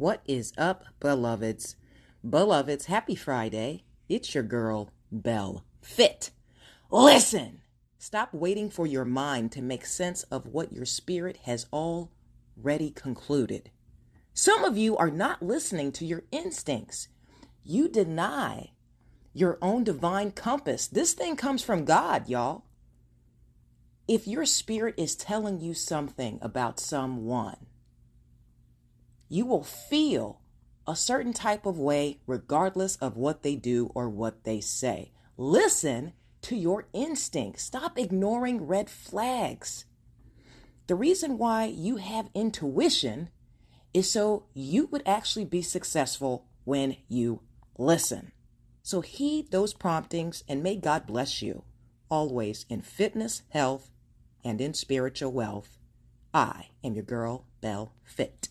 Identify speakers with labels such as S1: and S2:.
S1: What is up, beloveds? Beloveds, happy Friday. It's your girl, Belle Fit. Listen! Stop waiting for your mind to make sense of what your spirit has already concluded. Some of you are not listening to your instincts. You deny your own divine compass. This thing comes from God, y'all. If your spirit is telling you something about someone, you will feel a certain type of way regardless of what they do or what they say. Listen to your instincts. Stop ignoring red flags. The reason why you have intuition is so you would actually be successful when you listen. So heed those promptings and may God bless you always in fitness, health, and in spiritual wealth. I am your girl, Belle Fit.